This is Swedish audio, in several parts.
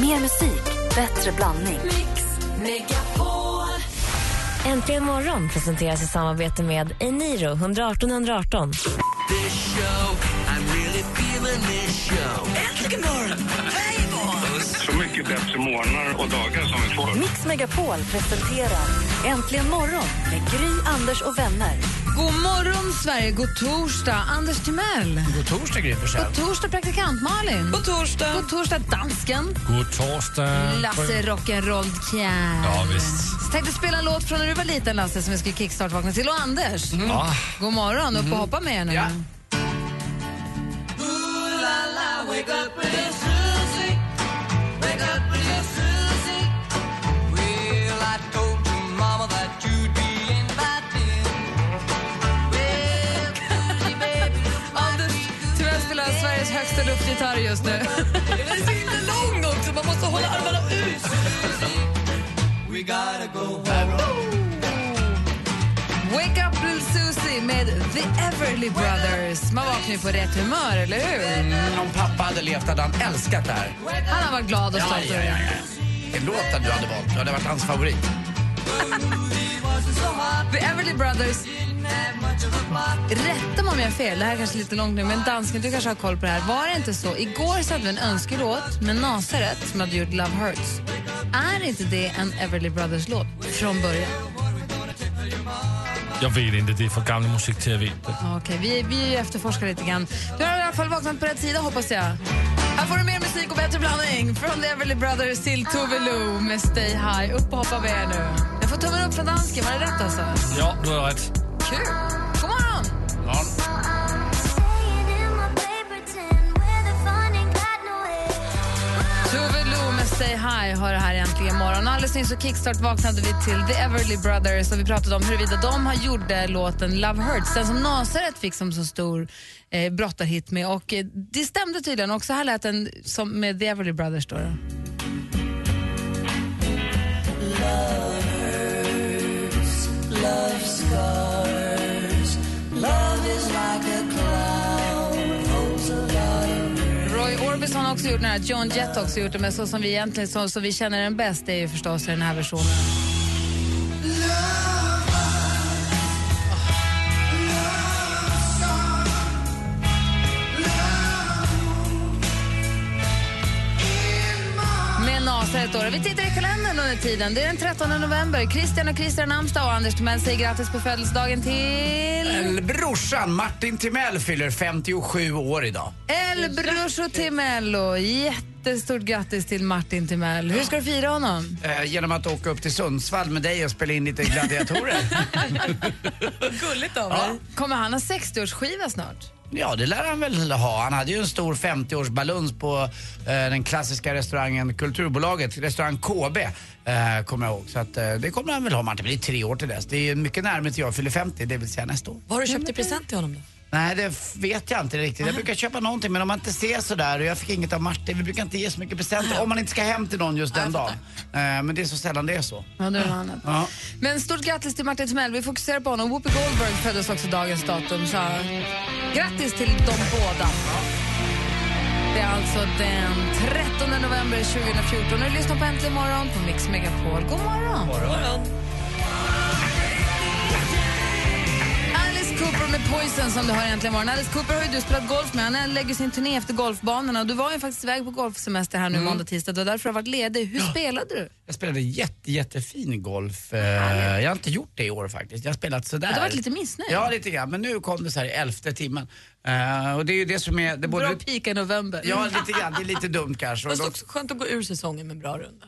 Mer musik, bättre blandning. Äntligen morgon presenteras i samarbete med Eniro 118 118. Så mycket bättre morgnar och dagar som vi får. Mix Megapol presenterar Äntligen morgon med Gry, Anders och vänner. God morgon, Sverige. God torsdag, Anders Timell. God torsdag, Gry. God torsdag, praktikant Malin. God torsdag. God torsdag, dansken. God torsdag. Lasse Rock'n'Roll Kjär. Ja, visst. Tänkte spela en låt från när du var liten, Lasse, som vi skulle kickstart-vakna till. Och Anders, Ja. god morgon. Upp och hoppa med er nu. Ja. Luftgitarr just nu. Den är så himla lång också, man måste hålla armarna ut. Wake up little Susie med The Everly Brothers. Man vaknar ju på rätt humör, eller hur? Mm, om pappa hade levt hade han älskat det här. Han har varit glad och stolt. ja, ja, ja. Vilken låt du hade valt. Du hade varit hans favorit. The Everly Brothers. Rätta mig om jag har fel, det här är kanske lite långt nu, men dansken, du kanske har koll på det här. Var det inte så? Igår så hade vi en önskelåt med Nasaret som hade gjort Love Hurts. Är inte det en Everly Brothers-låt från början? Jag vet inte, det är för gammal musik till att veta. Okej, vi, vi efterforskar lite grann. Du har i alla fall vaknat på rätt sida hoppas jag. Här får du mer musik och bättre blandning. Från The Everly Brothers till Tove Lo med Stay High. Upp och hoppa med er nu. Jag får tummen upp från dansken, var det rätt alltså? Ja, du har rätt. Kul! Stay High har det här äntligen morgon. Alldeles nyss så kickstart vaknade vi till The Everly Brothers och vi pratade om huruvida de har gjorde eh, låten Love Hurts, den som Nasaret fick som så stor eh, brottarhit med. Och eh, det stämde tydligen också. Här lät den som med The Everly Brothers. Då, då. Också gjort den här, John Jett har också gjort den, men så som vi egentligen så, så vi känner den bäst är ju förstås den här versionen. Då. Vi tittar i kalendern under tiden. Det är den 13 november. Christian och Christian Amstad och Anders Timell säger grattis på födelsedagen till... Brorsan Martin Timell fyller 57 år idag. El Bruscio Timello. Jättestort grattis till Martin Timell. Hur ska du fira honom? Eh, genom att åka upp till Sundsvall med dig och spela in lite gladiatorer. Gulligt av Ja. dig. Kommer han ha 60-årsskiva snart? Ja, det lär han väl ha. Han hade ju en stor 50-årsbaluns på eh, den klassiska restaurangen Kulturbolaget, restaurang KB, eh, kommer jag ihåg. Så att, eh, det kommer han väl ha. Martin, det blir tre år till dess. Det är mycket närmare till jag fyller 50, det vill säga nästa år. Vad har du köpt i present till honom då? Nej, det vet jag inte riktigt. Jag brukar köpa någonting, men om man inte ser sådär och jag fick inget av Martin, vi brukar inte ge så mycket presenter om man inte ska hem till någon just den dagen. Eh, men det är så sällan det är så. Ja, det är annat. Ja. Men stort grattis till Martin Timell. Vi fokuserar på honom. Whoopi Goldberg föddes också dagens datum. Så grattis till de båda. Det är alltså den 13 november 2014. Nu lyssnar på Äntligen morgon på Mix Megapol. God morgon! Alice Cooper med Poison som du hör äntligen morgon. Alice Cooper har ju du spelat golf med. Han lägger sin turné efter golfbanorna. Du var ju faktiskt iväg på golfsemester här nu måndag, tisdag. Därför du har varit ledig. Hur spelade du? Jag spelade jätte, jättefin golf. Eh, jag har inte gjort det i år faktiskt. Jag har spelat sådär. Du har varit lite missnöjd. Ja, lite grann. Men nu kom det så här i elfte timmen. Eh, och det är ju det som är... Det är både... Bra pika i november. Ja, lite grann. Det är lite dumt kanske. Fast också skönt att gå ur säsongen med bra runda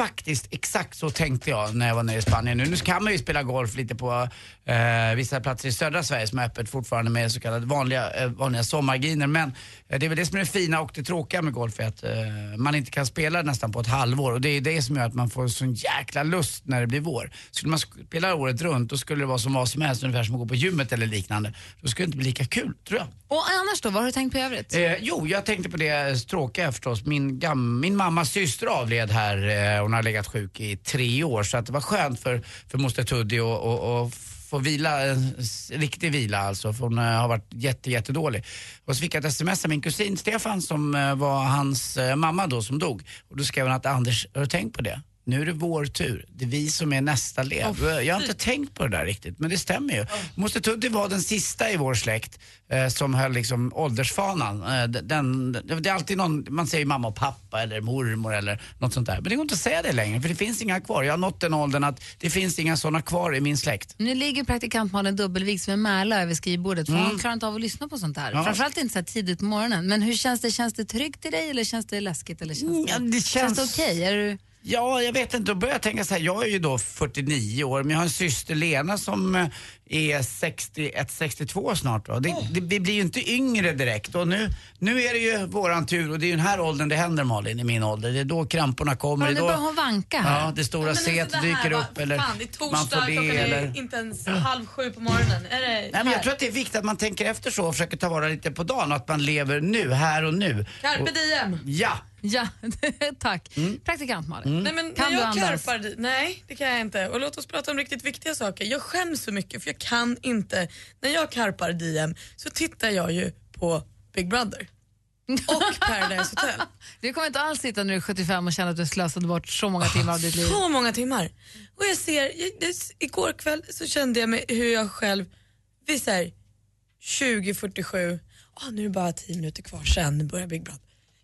faktiskt exakt så tänkte jag när jag var nere i Spanien nu. Nu kan man ju spela golf lite på eh, vissa platser i södra Sverige som är öppet fortfarande med så kallade vanliga, eh, vanliga sommargriner. Men det är väl det som är det fina och det tråkiga med golf är att eh, man inte kan spela nästan på ett halvår och det är det som gör att man får sån jäkla lust när det blir vår. Skulle man spela året runt då skulle det vara som vad som helst, ungefär som att gå på gymmet eller liknande. Då skulle det inte bli lika kul, tror jag. Och annars då, vad har du tänkt på i övrigt? Eh, jo, jag tänkte på det tråkiga förstås. Min, gam, min mammas syster avled här. Eh, hon har legat sjuk i tre år så att det var skönt för, för moster och, och, och få vila, eh, en riktig vila alltså, för hon eh, har varit jätte, jättedålig. Och så fick jag ett sms av min kusin Stefan som eh, var hans mamma då som dog. Och då skrev han att Anders, har du tänkt på det? Nu är det vår tur. Det är vi som är nästa led. jag har inte tänkt på det där riktigt, men det stämmer ju. Måste Tudde vara den sista i vår släkt eh, som höll liksom åldersfanan. Eh, den, det är alltid någon, man säger mamma och pappa eller mormor eller något sånt där. Men det går inte att säga det längre för det finns inga kvar. Jag har nått den åldern att det finns inga sådana kvar i min släkt. Nu ligger praktikant Malin dubbelvikt som en märla över skrivbordet för hon klarar inte av att lyssna på sånt här. Ja. Framförallt inte så här tidigt på morgonen. Men hur känns det? Känns det tryggt i dig eller känns det läskigt? Eller känns det, Ja, det känns det känns- okej? Är du... Ja, jag vet inte. Då börjar jag tänka så här. Jag är ju då 49 år, men jag har en syster Lena som eh, är 61, 62 snart. Då. Det, det, vi blir ju inte yngre direkt. Och nu, nu är det ju våran tur och det är ju den här åldern det händer Malin, i min ålder. Det är då kramporna kommer. Ja, nu börjar hon vanka här. ja, det stora alltså, set det här dyker upp eller Fan, det är torsdag, man får det. klockan är Eller... inte ens halv sju på morgonen. Är det Nej, men jag tror att det är viktigt att man tänker efter så och försöker ta vara lite på dagen och att man lever nu, här och nu. Carpe Och, diem. ja! Ja, tack. Mm. Praktikant Malin. Nej, men Kan när du jag andas? karpar di- Nej, det kan jag inte. Och låt oss prata om riktigt viktiga saker. Jag skäms så mycket för jag kan inte. När jag karpar DM så tittar jag ju på Big Brother och Paradise Hotel. Du kommer inte alls sitta när du är 75 och känna att du slösade bort så många timmar av ditt liv. Så många timmar. Och jag ser, jag, jag, igår kväll så kände jag mig hur jag själv, vid så här 20.47, ah, nu är det bara 10 minuter kvar sen börjar Big Brother.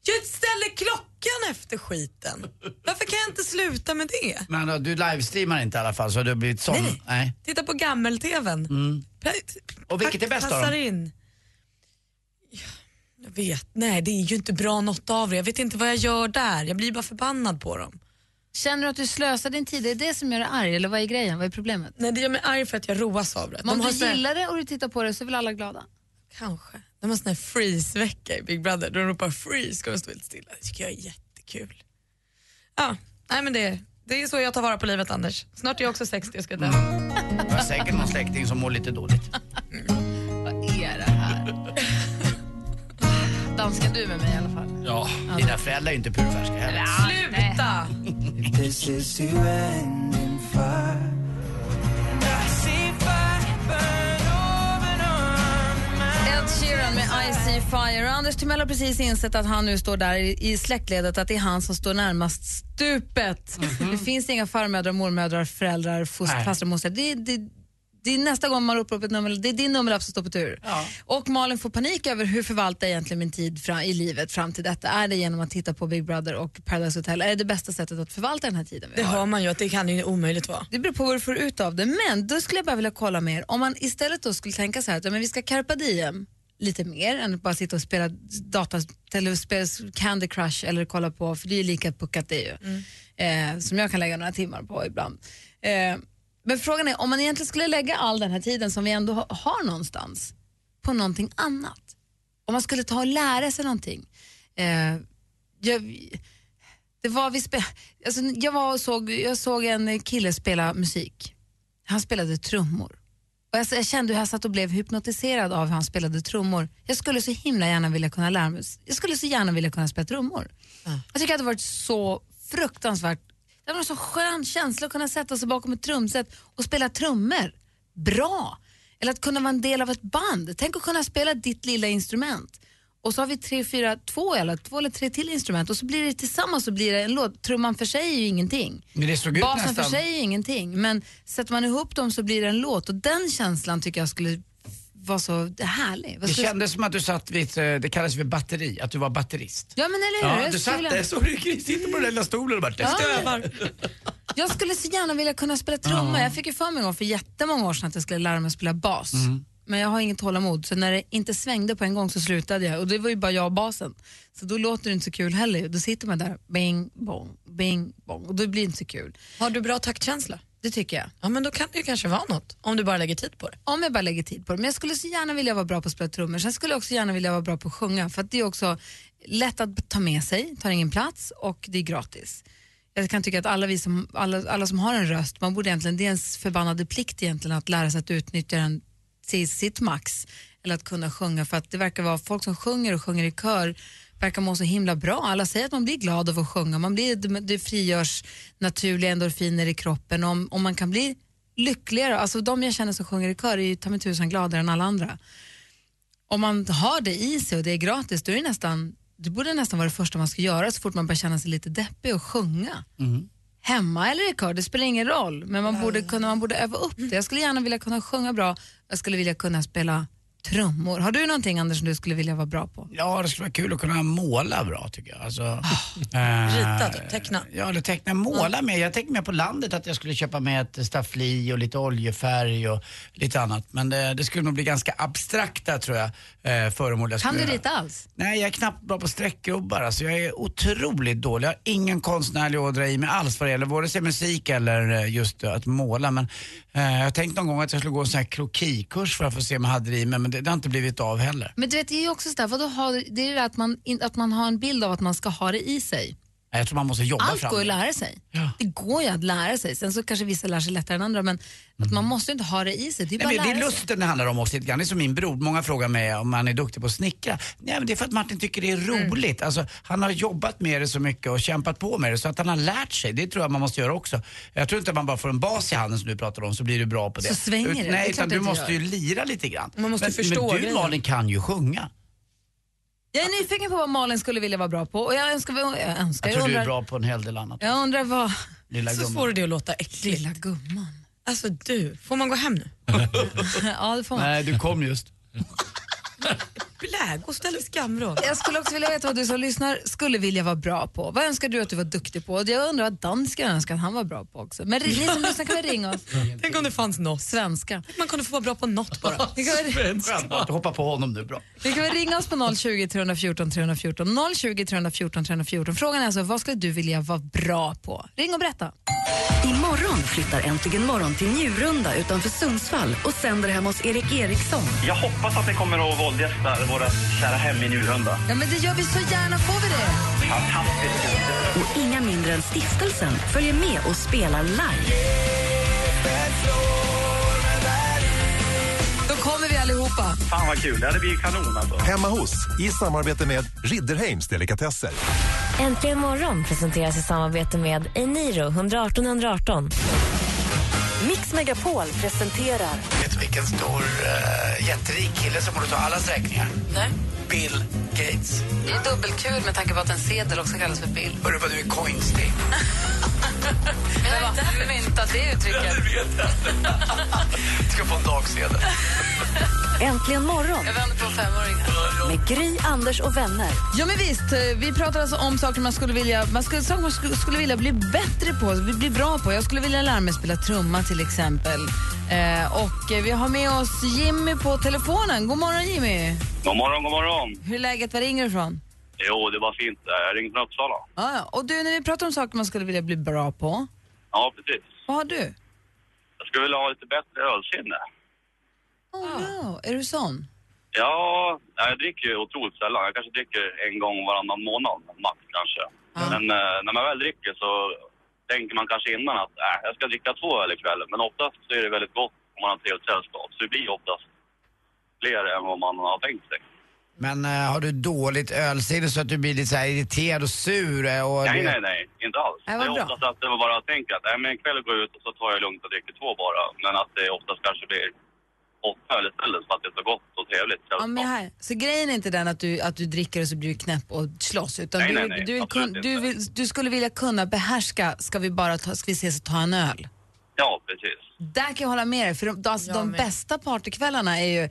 Jag ställer klockan efter skiten. Varför kan jag inte sluta med det? Men du livestreamar inte i alla fall så du har blivit sån? Nej, nej. Titta på gammel-tvn. Pa- Och vilket är bäst av Passar dem? in. Ja, Jag vet, nej det är ju inte bra något av det. Jag vet inte vad jag gör där. Jag blir bara förbannad på dem. Känner du att du slösar din tid? Är det det som gör dig arg eller vad är grejen? Vad är problemet? Nej det gör mig arg för att jag roas av det. Men om har du gillar det och du tittar på det så är väl alla glada? Kanske. De har sån här freeze-vecka i Big Brother. De ropar freeze ska de stå helt stilla. Det tycker jag är jättekul. Ja, nej men det, det är så jag tar vara på livet Anders. Snart är jag också 60 och ska dö. Jag har säkert någon släkting som mår lite dåligt. Vad är det här? Dansken du med mig i alla fall? Ja. Dina föräldrar är ju inte purfärska heller. Sluta! I see fire. Anders Timell har precis insett att han nu står där i, släktledet, att det är han som står närmast stupet. Det finns inga farmödrar, mormödrar, föräldrar, fastrar, mostrar. Det, det, det är nästa gång man ropar upp ett nummer, det är din nummerlapp som står på tur. Och Malin får panik över hur förvalta egentligen min tid fra, i livet fram till detta. Är det genom att titta på Big Brother och Paradise Hotel? Är det det bästa sättet att förvalta den här tiden vi Det har? man ju det kan ju omöjligt vara. Det beror på vad du får ut av det. Men då skulle jag bara vilja kolla mer. Om man istället då skulle tänka så här att ja, men vi ska carpa diem lite mer än att bara sitta och spela data, eller spela Candy Crush eller kolla på, för det är ju lika puckat det ju. Eh, som jag kan lägga några timmar på ibland. Eh, men frågan är om man egentligen skulle lägga all den här tiden som vi ändå ha- har någonstans på någonting annat. Om man skulle ta och lära sig någonting. Eh, jag, det var, vi spe, alltså, jag, var och såg, jag såg en kille spela musik. Han spelade trummor. Och jag, jag kände hur jag satt och blev hypnotiserad av hur han spelade trummor. Jag skulle så himla gärna vilja kunna lära mig, jag skulle så gärna vilja kunna spela trummor. Jag tycker att det varit så fruktansvärt, det var en så skön känsla att kunna sätta sig bakom ett trumset och spela trummor. Bra! Eller att kunna vara en del av ett band. Tänk att kunna spela ditt lilla instrument. Och så har vi tre, fyra, två eller, två eller tre till instrument och så blir det tillsammans så blir det en låt. Trumman för sig är ju ingenting. Men det såg ut Basen nästan... för sig är ju ingenting, men sätter man ihop dem så blir det en låt och den känslan tycker jag skulle vara så härlig. Vad Det kändes som att du satt vid, eh, det kallas för batteri, att du var batterist. Ja men eller hur? Ja, du satt där, så du sitter på den lilla stolen och bara Ja. stövar. Jag skulle så gärna vilja kunna spela trummor. Jag fick ju för mig en gång för jättemånga år sedan att jag skulle lära mig att spela bas. Mm. Men jag har inget tålamod, så när det inte svängde på en gång så slutade jag. Och det var ju bara jag och basen. Så då låter det inte så kul heller. Då sitter man där, bing, bong, bing, bong. Och då blir det inte så kul. Har du bra taktkänsla? Det tycker jag. Ja men då kan det ju kanske vara något. Om du bara lägger tid på det. Om jag bara lägger tid på det. Men jag skulle så gärna vilja vara bra på att spela trummor. Sen skulle jag också gärna vilja vara bra på att sjunga. För att det är också lätt att ta med sig, tar ingen plats och det är gratis. Jag kan tycka att alla, vi som, alla, alla som har en röst, man borde egentligen, det är ens förbannade plikt egentligen att lära sig att utnyttja den till sitt max. Eller att kunna sjunga. För att det verkar vara folk som sjunger och sjunger i kör verkar må så himla bra. Alla säger att man blir glad av att sjunga. Man blir, det, frigörs naturliga endorfiner i kroppen. Om, om man kan bli lyckligare. Alltså de jag känner som sjunger i kör är ju ta mig tusan gladare än alla andra. Om man har det i sig och det är gratis, då är det nästan, det borde nästan vara det första man ska göra så fort man börjar känna sig lite deppig och sjunga. Mm. Hemma eller i kör, det spelar ingen roll. Men man borde, kunna, man borde öva upp det. Jag skulle gärna vilja kunna sjunga bra, jag skulle vilja kunna spela trummor. Har du någonting Anders som du skulle vilja vara bra på? Ja, det skulle vara kul att kunna måla bra tycker jag. Alltså, Rita, eh, typ, teckna. Ja, eller teckna. Måla med. Jag tänkte mer på landet att jag skulle köpa med ett staffli och lite oljefärg och lite annat. Men det, det skulle nog bli ganska abstrakta tror jag, eh, föremål jag Kan du göra. rita alls? Nej, jag är knappt bra på streckgubbar. Alltså, jag är otroligt dålig. Jag har ingen konstnärlig ådra i mig alls vad det gäller vare sig musik eller eh, just att måla. Men Eh, jag har tänkt någon gång att jag skulle gå en sån här krokikurs för att få se om jag hade det i mig, men det, det har inte blivit av heller. Men du vet, det är ju också sådär, vadå, har, det är ju det att man, att man har en bild av att man ska ha det i sig. Jag tror man måste jobba Allt fram går ju det. att lära sig. Ja. Det går ju att lära sig. Sen så kanske vissa lär sig lättare än andra, men att man måste ju inte ha det i sig. Det är bara Nej, men det är lära sig. lusten det handlar om också. Det är som min bror. Många frågar mig om han är duktig på att snickra. Nej, men det är för att Martin tycker det är Mm. roligt. Alltså, han har jobbat med det så mycket och kämpat på med det så att han har lärt sig. Det tror jag man måste göra också. Jag tror inte att man bara får en bas i handen som du pratar om så blir du bra på det. Så svänger det. Det Nej, klart utan det du måste gör. ju lira lite grann. Man måste men, förstå men du. Malin kan ju sjunga. Jag är nyfiken på vad Malin skulle vilja vara bra på. Och jag önskar, jag, önskar, Jag jag, tror du är undrar, bra på en hel del annat. jag undrar vad... Lilla Så gumman. får du det att låta äckligt. Lilla gumman. Alltså du, får man gå hem nu? ja, det får man. Nej, du kom just. Blä, gå och ställ skamvrån. Jag skulle också vilja veta vad du som lyssnar skulle vilja vara bra på. Vad önskar du att du var duktig på? Jag undrar vad dansken önskar att han var bra på också. Men ni som lyssnar kan väl ringa oss? Tänk om det fanns något. Svenska. Man kunde få vara bra på något bara. Skönt att hoppa på honom nu, bra. ni kan väl ringa oss på 020 314 314. 020 314 314. Frågan är alltså, vad skulle du vilja vara bra på? Ring och berätta. Imorgon flyttar Äntligen morgon till Njurunda utanför Sundsvall och sänder hemma hos Erik Eriksson. Jag hoppas att ni kommer att våldgästa våra kära hem i Njurunda. Ja, men det gör vi så gärna, får vi det? Fantastiskt. Och inga mindre än Stiftelsen följer med och spelar live. Då kommer vi allihopa. Fan vad kul, det blivit kanon alltså. Hemma hos i samarbete med Ridderheims Delikatesser. Äntligen morgon presenteras i samarbete med Eniro 118 118. Mix Megapol presenterar Vet du vilken stor, uh, jätterik kille som borde ta allas räkningar? Nej. Bill Gates. Det är dubbelkul med tanke på att en sedel också kallas för bill. Hörru vad du är coinstig. Vem har myntat det uttrycket? Ska få en dagsedel. Äntligen morgon Jag vänder på femåringar. med Gry, Anders och vänner. Ja men visst, eh, vi pratar alltså om saker man skulle vilja, man skulle, saker man skulle, skulle vilja bli bättre på, bli bra på. Jag skulle vilja lära mig spela trumma till exempel. Eh, och eh, vi har med oss Jimmy på telefonen. God morgon Jimmy. God morgon, god morgon. Hur är läget? Var ringer du ifrån? Jo, det var fint. Jag ringde från Uppsala. Ah, ja. Och du, när vi pratar om saker man skulle vilja bli bra på, Ja, precis. vad har du? Jag skulle vilja ha lite bättre ölsinne. Oh, wow. Är du sån? Ja, jag dricker ju otroligt sällan. Jag kanske dricker en gång varannan månad, max kanske. Men eh, när man väl dricker så tänker man kanske innan att äh, jag ska dricka två öl ikväll. Men oftast så är det väldigt gott om man har trevligt sällskap. Så det blir oftast fler än vad man har tänkt sig. Men eh, har du dåligt ölsinne så att du blir lite så här irriterad och sur? eh, Och Nej, nej, nej. Inte alls. Nej, det är bra. oftast att det bara tänker att nej, men ikväll går jag ut och så tar jag lugnt och dricker två bara. Men att det oftast kanske blir åtta öl istället för att det är så gott och trevligt Ja, men här. Så grejen är inte den att du, att du dricker och så blir du knäpp och slåss. Utan Nej, du, nej, nej, du, vill kun, du, vill, du skulle vilja kunna behärska, ska vi bara ta, ska vi ses och ta en öl? Ja, precis. Där kan jag hålla med dig, för de, alltså, Jag de bästa partykvällarna är ju,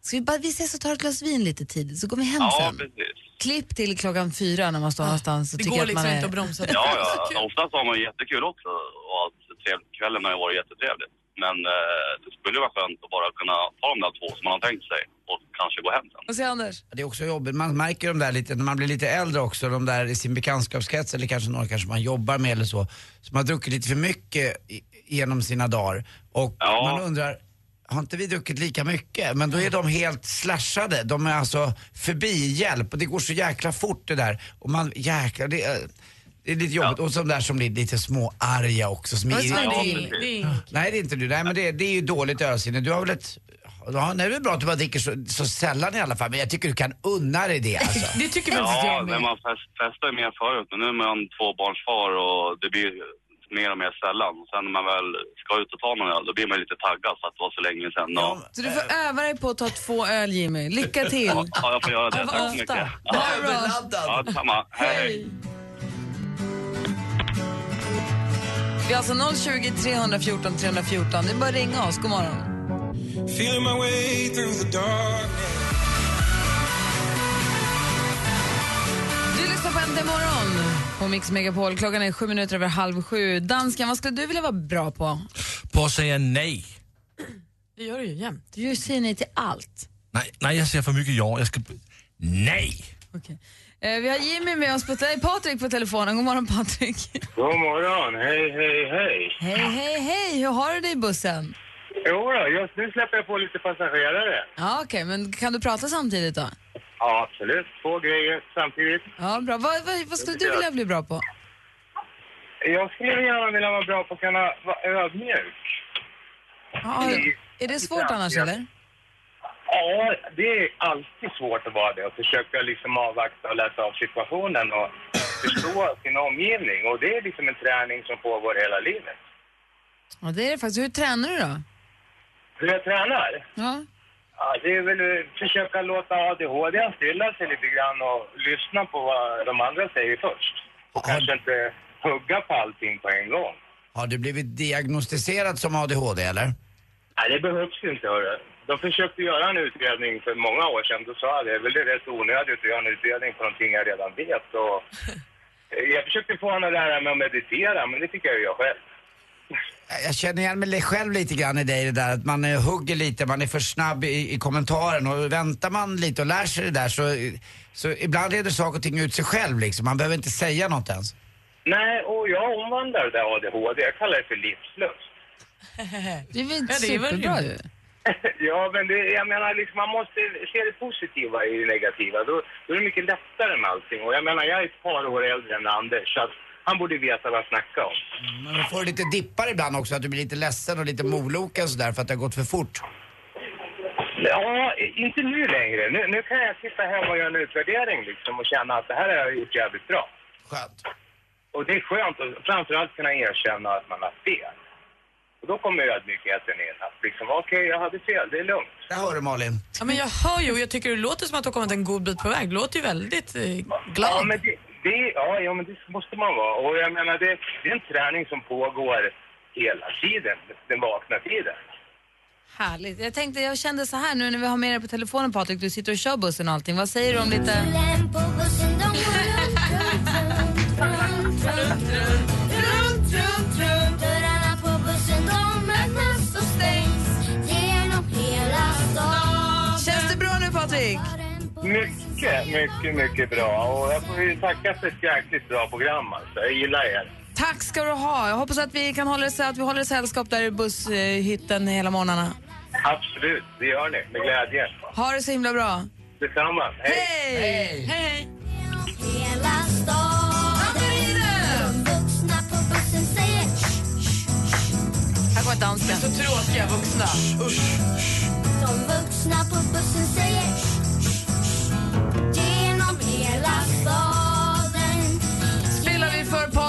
ska vi bara vi ses och tar ett glas vin lite tidigt så går vi hem Ja, sen. precis. Klipp till klockan fyra när man står någonstans och Det tycker går att man liksom är... inte att bromsa. Det Ja, så ja. Oftast har man jättekul också och trevligt. Kvällen har ju varit jättetrevligt. Men eh, det skulle vara skönt att bara kunna ta de där två som man har tänkt sig och kanske gå hem sen. Vad säger Anders? Det är också jobbigt, man märker de där lite, när man blir lite äldre också, de där i sin bekantskapskrets eller kanske några kanske man jobbar med eller så, som har druckit lite för mycket i, genom sina dagar. Och Ja. man undrar, har inte vi druckit lika mycket? Men då är de helt slashade, de är alltså förbi hjälp och det går så jäkla fort det där. Och man, jäklar, det det är lite jobbigt. Och så de där som blir lite små arga också. Som är, är Ja. Nej det är inte du, nej men det, det är ju dåligt ölsinne. Du har väl ett, ja nej, det är bra att du bara dricker så, så sällan i alla fall, men jag tycker du kan unna dig det alltså. Det tycker faktiskt Ja, jag men med. man fest, festade mer förut. Men nu är man tvåbarnsfar och det blir mer och mer sällan. Sen när man väl ska ut och ta någon öl, då blir man lite taggad för att det var så länge sedan. Och, Så du får öva dig på att ta två öl Jimmy. Lycka till! ja, ja, jag får göra det. Ja, Tack så mycket. Är bra. Ja, detsamma. Hej. Vi har alltså 020 314 314. Det är bara att ringa oss. God morgon. Feeling my way through the darkness. Du lyssnar på Äntligen morgon på Mix Megapol. Klockan är sju minuter över halv sju. Dansken, vad skulle du vilja vara bra på? På att säga nej. Det gör du ju jämt. Du säger nej till allt. Nej, nej jag säger för mycket ja. Jag ska... Nej! Okej. Eh, vi har Jimmy med oss på te- Patrik på telefonen. God morgon Patrik. God morgon, hej, hej, hej. Hej, hej, hej. Hur har du det i bussen? Jo då, just nu släpper jag på lite passagerare. Ja, okej, men kan du prata samtidigt då? Ja, absolut. Två grejer samtidigt. Ja, bra. Vad, vad, vad skulle du vilja bli bra på? Jag skulle gärna vilja vara bra på att kunna vara ödmjuk. Ja, är det svårt annars eller? Ja, det är alltid svårt att vara det och försöka liksom avvakta och läsa av situationen och förstå sin omgivning. Och det är liksom en träning som pågår hela livet. Ja, det är det faktiskt. Hur tränar du då? Hur jag tränar? Ja. Ja, det är väl att försöka låta ADHD stilla sig lite grann och lyssna på vad de andra säger först. Och kanske inte hugga på allting på en gång. Har du blivit diagnostiserad som ADHD eller? Nej, det behövs inte hörru. De försökte göra en utredning för många år sedan. Då sa jag det är väl rätt onödigt att göra en utredning på någonting jag redan vet. Och jag försökte få honom att lära mig att meditera, men det fick jag ju göra själv. Jag känner igen mig själv lite grann i dig det där att man eh, hugger lite, man är för snabb i, i kommentaren och väntar man lite och lär sig det där så, så ibland reder saker och ting ut sig själv liksom. Man behöver inte säga något ens. Nej, och jag omvandlar det där ADHD. Jag kallar det för livslust. Det är väl Ja, det är väl superbra ju. ja, men det, jag menar liksom, man måste se det positiva i det negativa. Då, då är det mycket lättare med allting. Och jag menar, jag är ett par år äldre än Anders, så att han borde veta vad jag snackar om. Men man får lite dippar ibland också, att du blir lite ledsen och lite moloken sådär för att det har gått för fort. Ja, inte nu längre. Nu, nu kan jag sitta hemma och göra en utvärdering liksom och känna att det här har jag gjort jävligt bra. Skönt. Och det är skönt att framförallt kunna erkänna att man har fel. Och då kommer ödmjukheten in. Att liksom, okej, jag hade fel, det är lugnt. Där hör du Malin. Ja, men jag hör ju och jag tycker det låter som att du har kommit en god bit på väg. Du låter ju väldigt eh, Ja, glad. men det, det, ja, ja, men det måste man vara. Och jag menar, det, det är en träning som pågår hela tiden, den vakna tiden. Härligt. Jag tänkte, jag kände så här nu när vi har med dig på telefonen Patrik, du sitter och kör bussen och allting. Vad säger du om lite... Känns Patrik? Mycket, mycket, mycket bra. Och jag får ju tacka för ett jäkligt bra program alltså. Jag gillar er. Tack ska du ha. Jag hoppas att vi kan hålla det, att vi håller sällskap där i busshytten hela morgnarna. Absolut, det gör ni. Med glädje. Ha det så himla bra. Detsamma. Hej! Hej! Hej! Här kommer dansken. Så tråkiga vuxna. Usch. De vuxna på bussen säger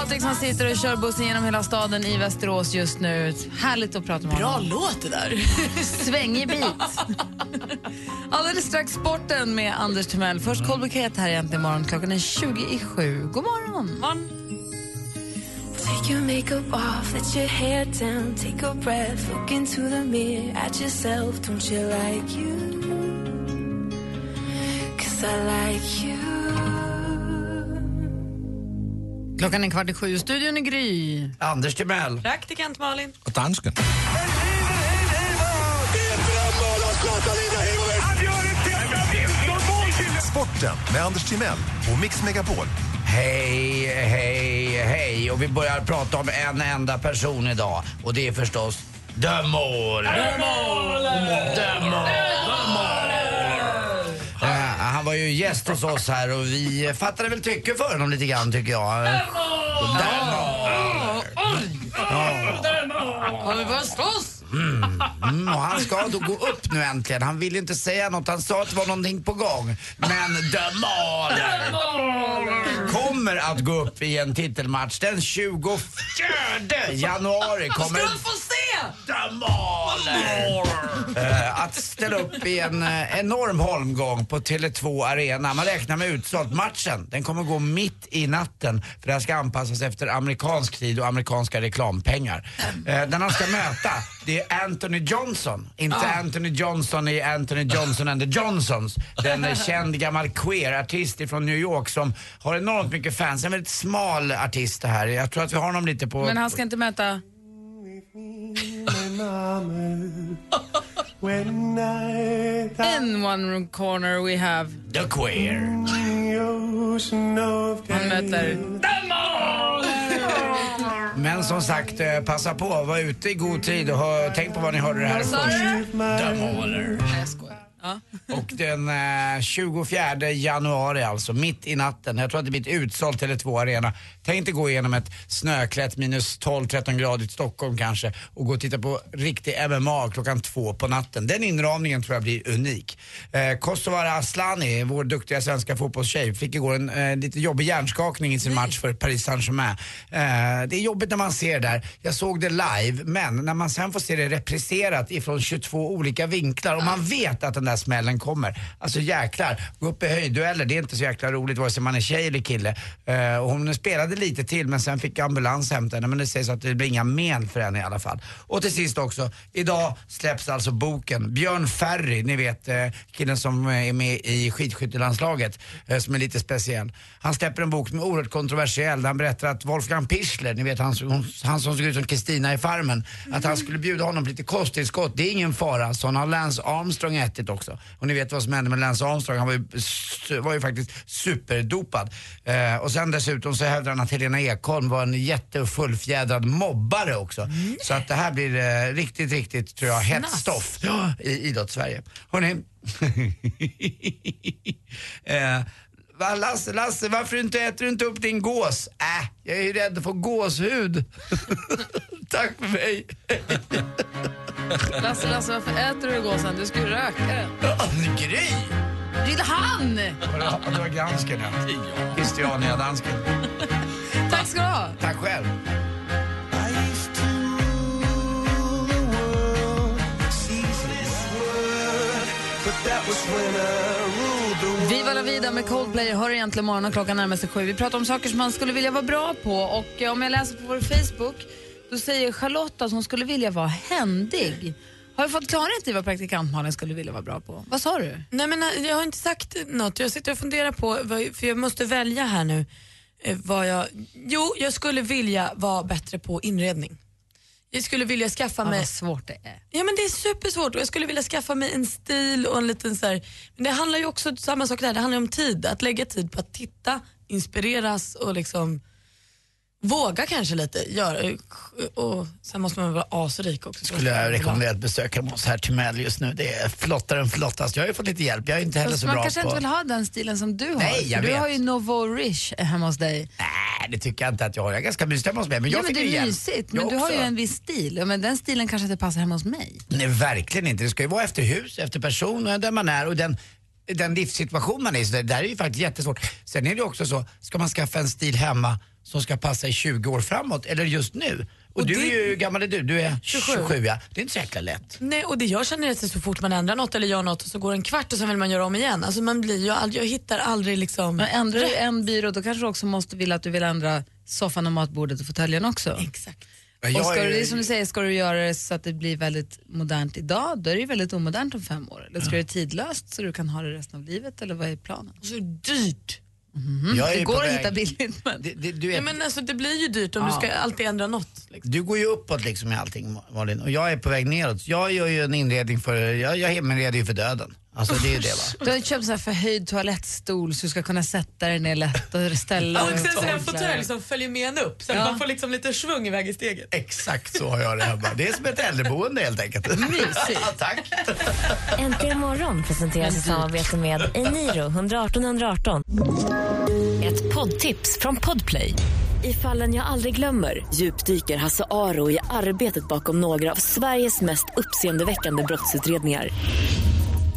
Patrik som sitter och kör bussen genom hela staden i Västerås just nu. Härligt att prata med Bra honom. låt det där. Svängig bit. Alldeles strax sporten med Anders Timell. Först Colby Buket här egentligen imorgon. Klockan är 20 i sju. God morgon. Man. Take your makeup off, let your hair down, take a breath, look into the mirror at yourself. Don't you like you? Cause I like you. Klockan är kvart i sju. Studion är Gry. Anders Timell. Praktikant Malin. Och dansken. Sporten med Anders Timell och Mix Megapol. Hej, hej, hej. Och vi börjar prata om en enda person idag. Och det är förstås Dömål. Dömål! Han var ju gäst hos oss här och vi fattade väl tycke för honom lite grann tycker jag. Ja, vi börjar slåss. Mm. Mm, och han ska då gå upp nu äntligen. Han vill ju inte säga något. Han sa att det var någonting på gång. Men The Mauler kommer att gå upp i en titelmatch den 24 januari. Kommer eh, att ställa upp i en eh, enorm holmgång på Tele2 Arena. Man räknar med utsålt. Matchen den kommer gå mitt i natten för det här ska anpassas efter amerikansk tid och amerikanska reklampengar. Eh, den han ska möta det är Anthony Johnson. Inte Anthony Johnson i Anthony Johnson and the Johnsons. Den är känd gammal queer-artist från New York som har enormt mycket fans. En väldigt smal artist det här. Jag tror att vi har honom lite på... Men han ska inte möta... In one room corner we have... The Queer. Han möter... Men som sagt, eh, passa på. Var ute i god tid och hör, tänk på vad ni hörde det här först. The Mauler. Och den eh, 24 januari alltså, mitt i natten. Jag tror att det blir ett utsålt Tele2 Arena. Tänk dig gå igenom ett snöklätt minus 12-13 grader i Stockholm kanske och gå och titta på riktig MMA klockan två på natten. Den inramningen tror jag blir unik. Eh, Kosovare Asllani, vår duktiga svenska fotbollstjej, fick igår en eh, lite jobbig hjärnskakning i sin match för Paris Saint-Germain. Eh, det är jobbigt när man ser det där. Jag såg det live, men när man sen får se det repriserat ifrån 22 olika vinklar och man vet att den där smällen kommer. Alltså jäklar, gå upp i höjddueller, det är inte så jäkla roligt vare sig man är tjej eller kille. Uh, och hon spelade lite till men sen fick ambulans hämta henne men det sägs att det blir inga men för henne i alla fall. Och till sist också, idag släpps alltså boken. Björn Ferry, ni vet uh, killen som eh, är med i skidskyttelandslaget uh, som är lite speciell. Han släpper en bok som är oerhört kontroversiell där han berättar att Wolfgang Pichler, ni vet han, som- han som såg ut som Kristina i Farmen, att han skulle bjuda honom på lite kosttillskott. Det är ingen fara, så han har Lance Armstrong ätit också. Och ni vet vad som hände med Lance Armstrong, han var ju, var ju faktiskt superdopad. Eh, och sen dessutom så hävdar han att Helena Ekholm var en jätte och fullfjädrad mobbare också. Så att det här blir eh, riktigt, riktigt, tror jag, hett stoff i idrottssverige. Hörrni. eh, va, Lasse, Lasse, varför inte äter du inte upp din gås? Äh, jag är ju rädd för gåshud. Tack för mig. Lasse, Lasse, varför äter du gåsen? Du ska ju röka den. Gry! Vill han? Ja, Det var gransken, ja. Christiania-dansken. Tack ska du ha. Tack själv. Viva la vida med Coldplay hör egentligen morgon och klockan närmar sig sju. Vi pratar om saker som man skulle vilja vara bra på och eh, om jag läser på vår Facebook då säger Charlotta att hon skulle vilja vara händig. Har du fått klarhet i vad praktikant Malin skulle vilja vara bra på? Vad sa du? Nej men eh, jag har inte sagt något. Jag sitter och funderar på, för jag måste välja här nu. Eh, vad jag, jo, jag skulle vilja vara bättre på inredning. Jag skulle vilja skaffa Ja, mig... vad svårt det är. Ja men det är supersvårt och jag skulle vilja skaffa mig en stil och en liten så här, Men det handlar ju också, samma sak där, det handlar om tid. Att lägga tid på att titta, inspireras och liksom våga kanske lite. Gör, och sen måste man vara asrik också. Skulle jag rekommendera att besöka oss här till just nu. Det är flottare än flottast. Jag har ju fått lite hjälp. Jag är inte heller Fast så man bra kanske på... inte vill ha den stilen som du har. Nej, jag du vet. har ju Novo Rish hemma hos dig. Nej, det tycker jag inte att jag har. Jag är ganska mysig hemma hos mig. Men jag ja, men fick det är hjälp. mysigt, men Jag du har ju en viss stil. Men den stilen kanske inte passar hemma hos mig. Nej, verkligen inte. Det ska ju vara efter hus, efter person, och där man är och den, den livssituation man är i. Så det där är ju faktiskt jättesvårt. Sen är det också så, ska man skaffa en stil hemma som ska passa i 20 år framåt, eller just nu? Och, Och du det- är ju, hur gammal är du? Du är 27. 27 ja. Det är inte så jäkla lätt. Nej, och det jag känner är att så fort man ändrar något eller gör något så går en kvart och sen vill man göra om igen. Alltså man blir ju aldrig, jag hittar aldrig liksom... Men ändrar du en byrå då kanske du också måste vilja att du vill ändra soffan och matbordet och fåtöljen också. Exakt. Och ska du, ju- det är som du säger, ska du göra det så att det blir väldigt modernt idag, då är det ju väldigt omodernt om fem år. Eller ska det tidlöst så du kan ha det resten av livet, eller vad är planen? Och så är det dyrt. Jag är Det går att väg- hitta billigt, men... Det, det, du, Ja, vet, men alltså, det blir ju dyrt om Ja. du ska alltid ändra något. Liksom. du går ju uppåt liksom i allting Malin och jag är på väg neråt. Jag gör ju en inredning för, jag, jag inreder ju för döden. Alltså det är ju det va. Du har köpt så här förhöjd toalettstol så du ska kunna sätta dig ner lätt och ställa Ja, och dig sen så är det en fåtölj som följer med en upp så att Ja. man får liksom lite svung iväg i steget. Exakt så har jag det hemma. Det är som ett äldreboende helt enkelt. Mysigt. Tack. Äntligen morgon presenteras i samarbete med Eniro 118 118. Ett poddtips från Podplay. I fallen jag aldrig glömmer djupdyker Hasse Aro i arbetet bakom några av Sveriges mest uppseendeväckande brottsutredningar.